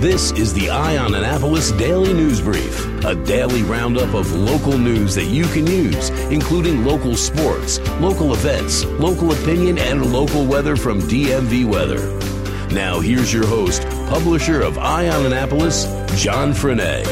This is the Eye on Annapolis Daily News Brief, a daily roundup of local news that you can use, including local sports, local events, local opinion, and local weather from DMV Weather. Now, here's your host, publisher of Eye on Annapolis, John Frenaye.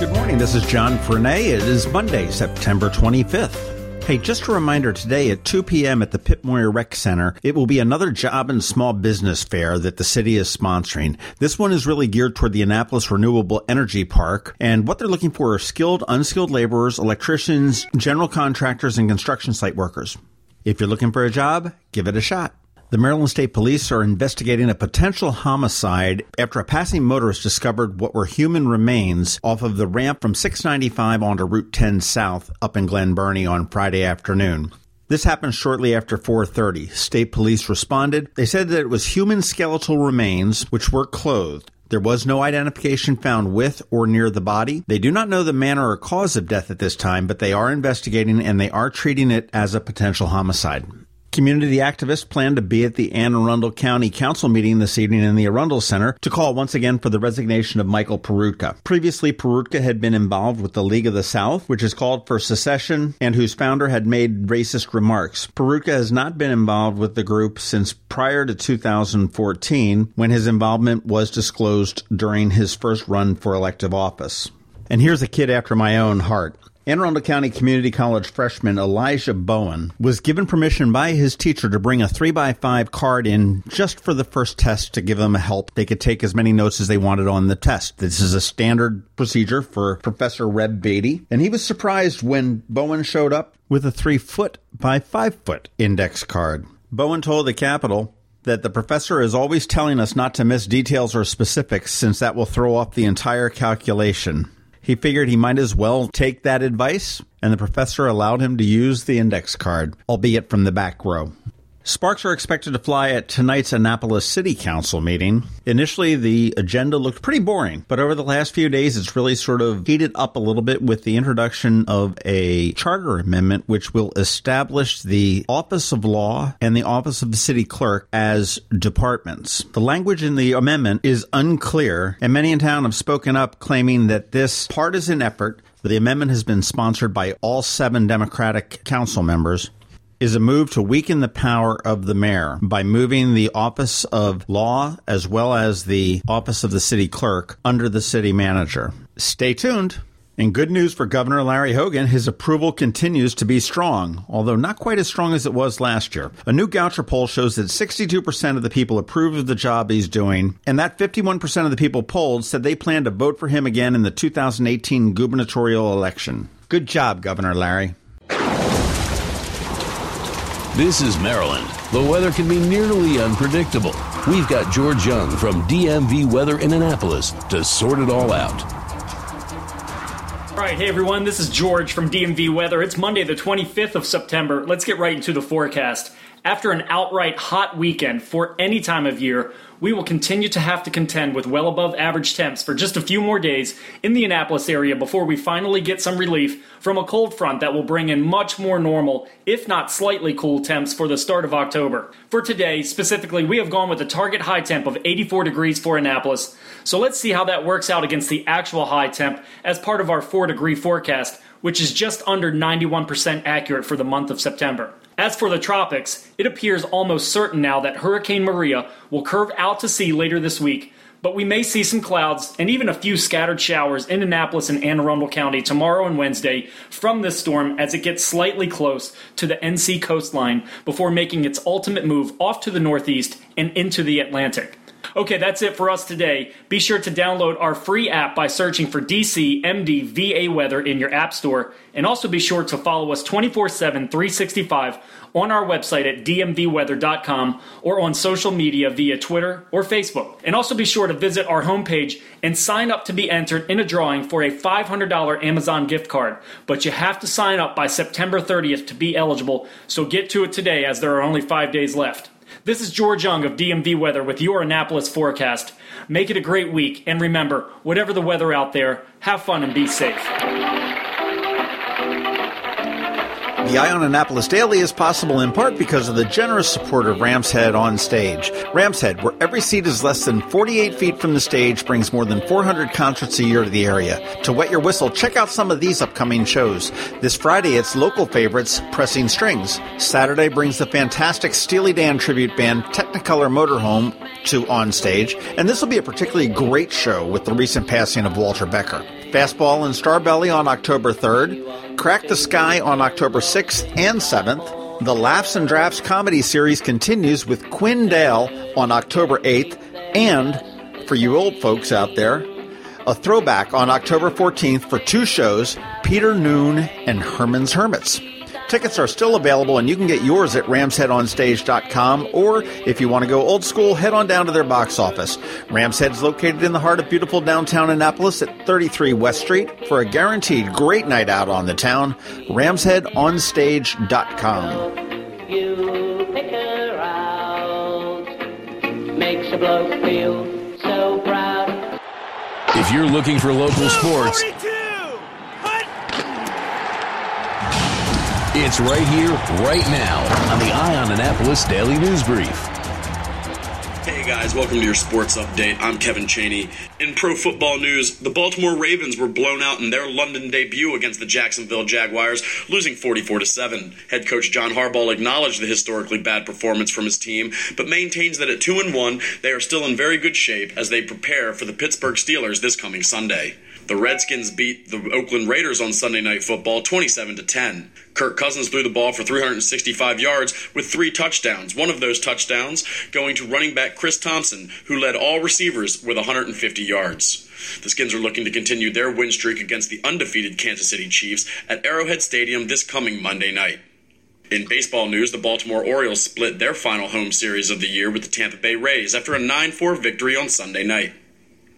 Good morning. This is John Frenaye. It is Monday, September 25th. Hey, just a reminder today at 2 p.m. at the Pip Moyer Rec Center, it will be another job and small business fair that the city is sponsoring. This one is really geared toward the Annapolis Renewable Energy Park, and what they're looking for are skilled, unskilled laborers, electricians, general contractors, and construction site workers. If you're looking for a job, give it a shot. The Maryland State Police are investigating a potential homicide after a passing motorist discovered what were human remains off of the ramp from 695 onto Route 10 South up in Glen Burnie on Friday afternoon. This happened shortly after 4:30. State police responded. They said that it was human skeletal remains which were clothed. There was no identification found with or near the body. They do not know the manner or cause of death at this time, but they are investigating and they are treating it as a potential homicide. Community activists plan to be at the Anne Arundel County Council meeting this evening in the Arundel Center to call once again for the resignation of Michael Peroutka. Previously, Peroutka had been involved with the League of the South, which has called for secession and whose founder had made racist remarks. Peroutka has not been involved with the group since prior to 2014 when his involvement was disclosed during his first run for elective office. And here's a kid after my own heart. Anne Arundel County Community College freshman Elijah Bowen was given permission by his teacher to bring a 3x5 card in just for the first test to give them a help. They could take as many notes as they wanted on the test. This is a standard procedure for Professor Reb Beatty, and he was surprised when Bowen showed up with a 3 foot by 5 foot index card. Bowen told the Capital that the professor is always telling us not to miss details or specifics since that will throw off the entire calculation. He figured he might as well take that advice, and the professor allowed him to use the index card, albeit from the back row. Sparks are expected to fly at tonight's Annapolis City Council meeting. Initially, the agenda looked pretty boring, but over the last few days, it's really sort of heated up a little bit with the introduction of a charter amendment which will establish the Office of Law and the Office of the City Clerk as departments. The language in the amendment is unclear, and many in town have spoken up claiming that this partisan effort the amendment has been sponsored by all seven Democratic council members is a move to weaken the power of the mayor by moving the office of law as well as the office of the city clerk under the city manager. Stay tuned. And good news for Governor Larry Hogan, his approval continues to be strong, although not quite as strong as it was last year. A new Goucher poll shows that 62% of the people approve of the job he's doing, and that 51% of the people polled said they plan to vote for him again in the 2018 gubernatorial election. Good job, Governor Larry. This is Maryland. The weather can be nearly unpredictable. We've got George Young from DMV Weather in Annapolis to sort it all out. All right, hey everyone, this is George from DMV Weather. It's Monday, the 25th of September. Let's get right into the forecast. After an outright hot weekend for any time of year, we will continue to have to contend with well above average temps for just a few more days in the Annapolis area before we finally get some relief from a cold front that will bring in much more normal, if not slightly cool temps for the start of October. For today, specifically, we have gone with a target high temp of 84 degrees for Annapolis. So let's see how that works out against the actual high temp as part of our 4 degree forecast, which is just under 91% accurate for the month of September. As for the tropics, it appears almost certain now that Hurricane Maria will curve out to sea later this week, but we may see some clouds and even a few scattered showers in Annapolis and Anne Arundel County tomorrow and Wednesday from this storm as it gets slightly close to the NC coastline before making its ultimate move off to the northeast and into the Atlantic. Okay, that's it for us today. Be sure to download our free app by searching for DC MD VA Weather in your App Store. And also be sure to follow us 24 7, 365 on our website at dmvweather.com or on social media via Twitter or Facebook. And also be sure to visit our homepage and sign up to be entered in a drawing for a $500 Amazon gift card. But you have to sign up by September 30th to be eligible, so get to it today as there are only five days left. This is George Young of DMV Weather with your Annapolis forecast. Make it a great week, and remember, whatever the weather out there, have fun and be safe. The Eye on Annapolis Daily is possible in part because of the generous support of Ram's Head on stage. Ram's Head, where every seat is less than 48 feet from the stage, brings more than 400 concerts a year to the area. To wet your whistle, check out some of these upcoming shows. This Friday, it's local favorites, Pressing Strings. Saturday brings the fantastic Steely Dan tribute band Technicolor Motorhome to on stage, and this will be a particularly great show with the recent passing of Walter Becker. Fastball and Starbelly on October 3rd, Crack the Sky on October 6th and 7th. The Laughs and Drafts comedy series continues with Quinn Dale on October 8th, and for you old folks out there, a throwback on October 14th for two shows Peter Noone and Herman's Hermits. Tickets are still available and you can get yours at ramsheadonstage.com or if you want to go old school, head on down to their box office. Ram's Head is located in the heart of beautiful downtown Annapolis at 33 West Street for a guaranteed great night out on the town. ramsheadonstage.com. You pick her out, makes a bloke feel so proud. If you're looking for local sports, it's right here, right now on the Eye on Annapolis Daily News Brief. Hey guys, welcome to your sports update. I'm Kevin Cheney. In pro football news, the Baltimore Ravens were blown out in their London debut against the Jacksonville Jaguars, losing 44 to 7. Head coach John Harbaugh acknowledged the historically bad performance from his team, but maintains that at 2 and 1, they are still in very good shape as they prepare for the Pittsburgh Steelers this coming Sunday. The Redskins beat the Oakland Raiders on Sunday Night Football 27 to 10. Kirk Cousins threw the ball for 365 yards with three touchdowns. One of those touchdowns going to running back Chris Thompson, who led all receivers with 150 yards. The Skins are looking to continue their win streak against the undefeated Kansas City Chiefs at Arrowhead Stadium this coming Monday night. In baseball news, the Baltimore Orioles split their final home series of the year with the Tampa Bay Rays after a 9 4 victory on Sunday night.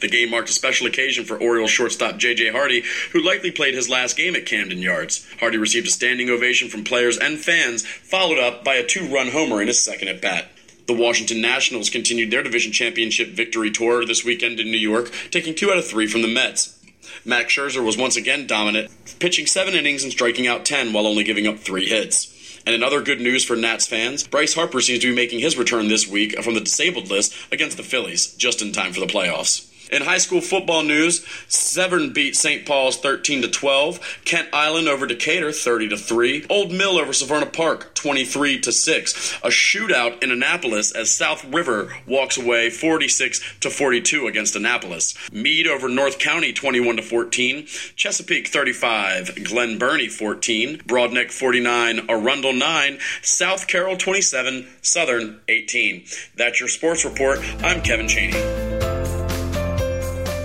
The game marked a special occasion for Orioles shortstop J.J. Hardy, who likely played his last game at Camden Yards. Hardy received a standing ovation from players and fans, followed up by a two run homer in his second at bat. The Washington Nationals continued their division championship victory tour this weekend in New York, taking two out of three from the Mets. Max Scherzer was once again dominant, pitching seven innings and striking out 10 while only giving up three hits. And in other good news for Nats fans, Bryce Harper seems to be making his return this week from the disabled list against the Phillies, just in time for the playoffs. In high school football news, Severn beat St. Paul's 13 to 12, Kent Island over Decatur 30 to 3, Old Mill over Severna Park 23 to 6, a shootout in Annapolis as South River walks away 46 to 42 against Annapolis. Meade over North County 21 to 14, Chesapeake 35, Glen Burnie 14, Broadneck 49, Arundel 9, South Carroll 27, Southern 18. That's your sports report. I'm Kevin Cheney.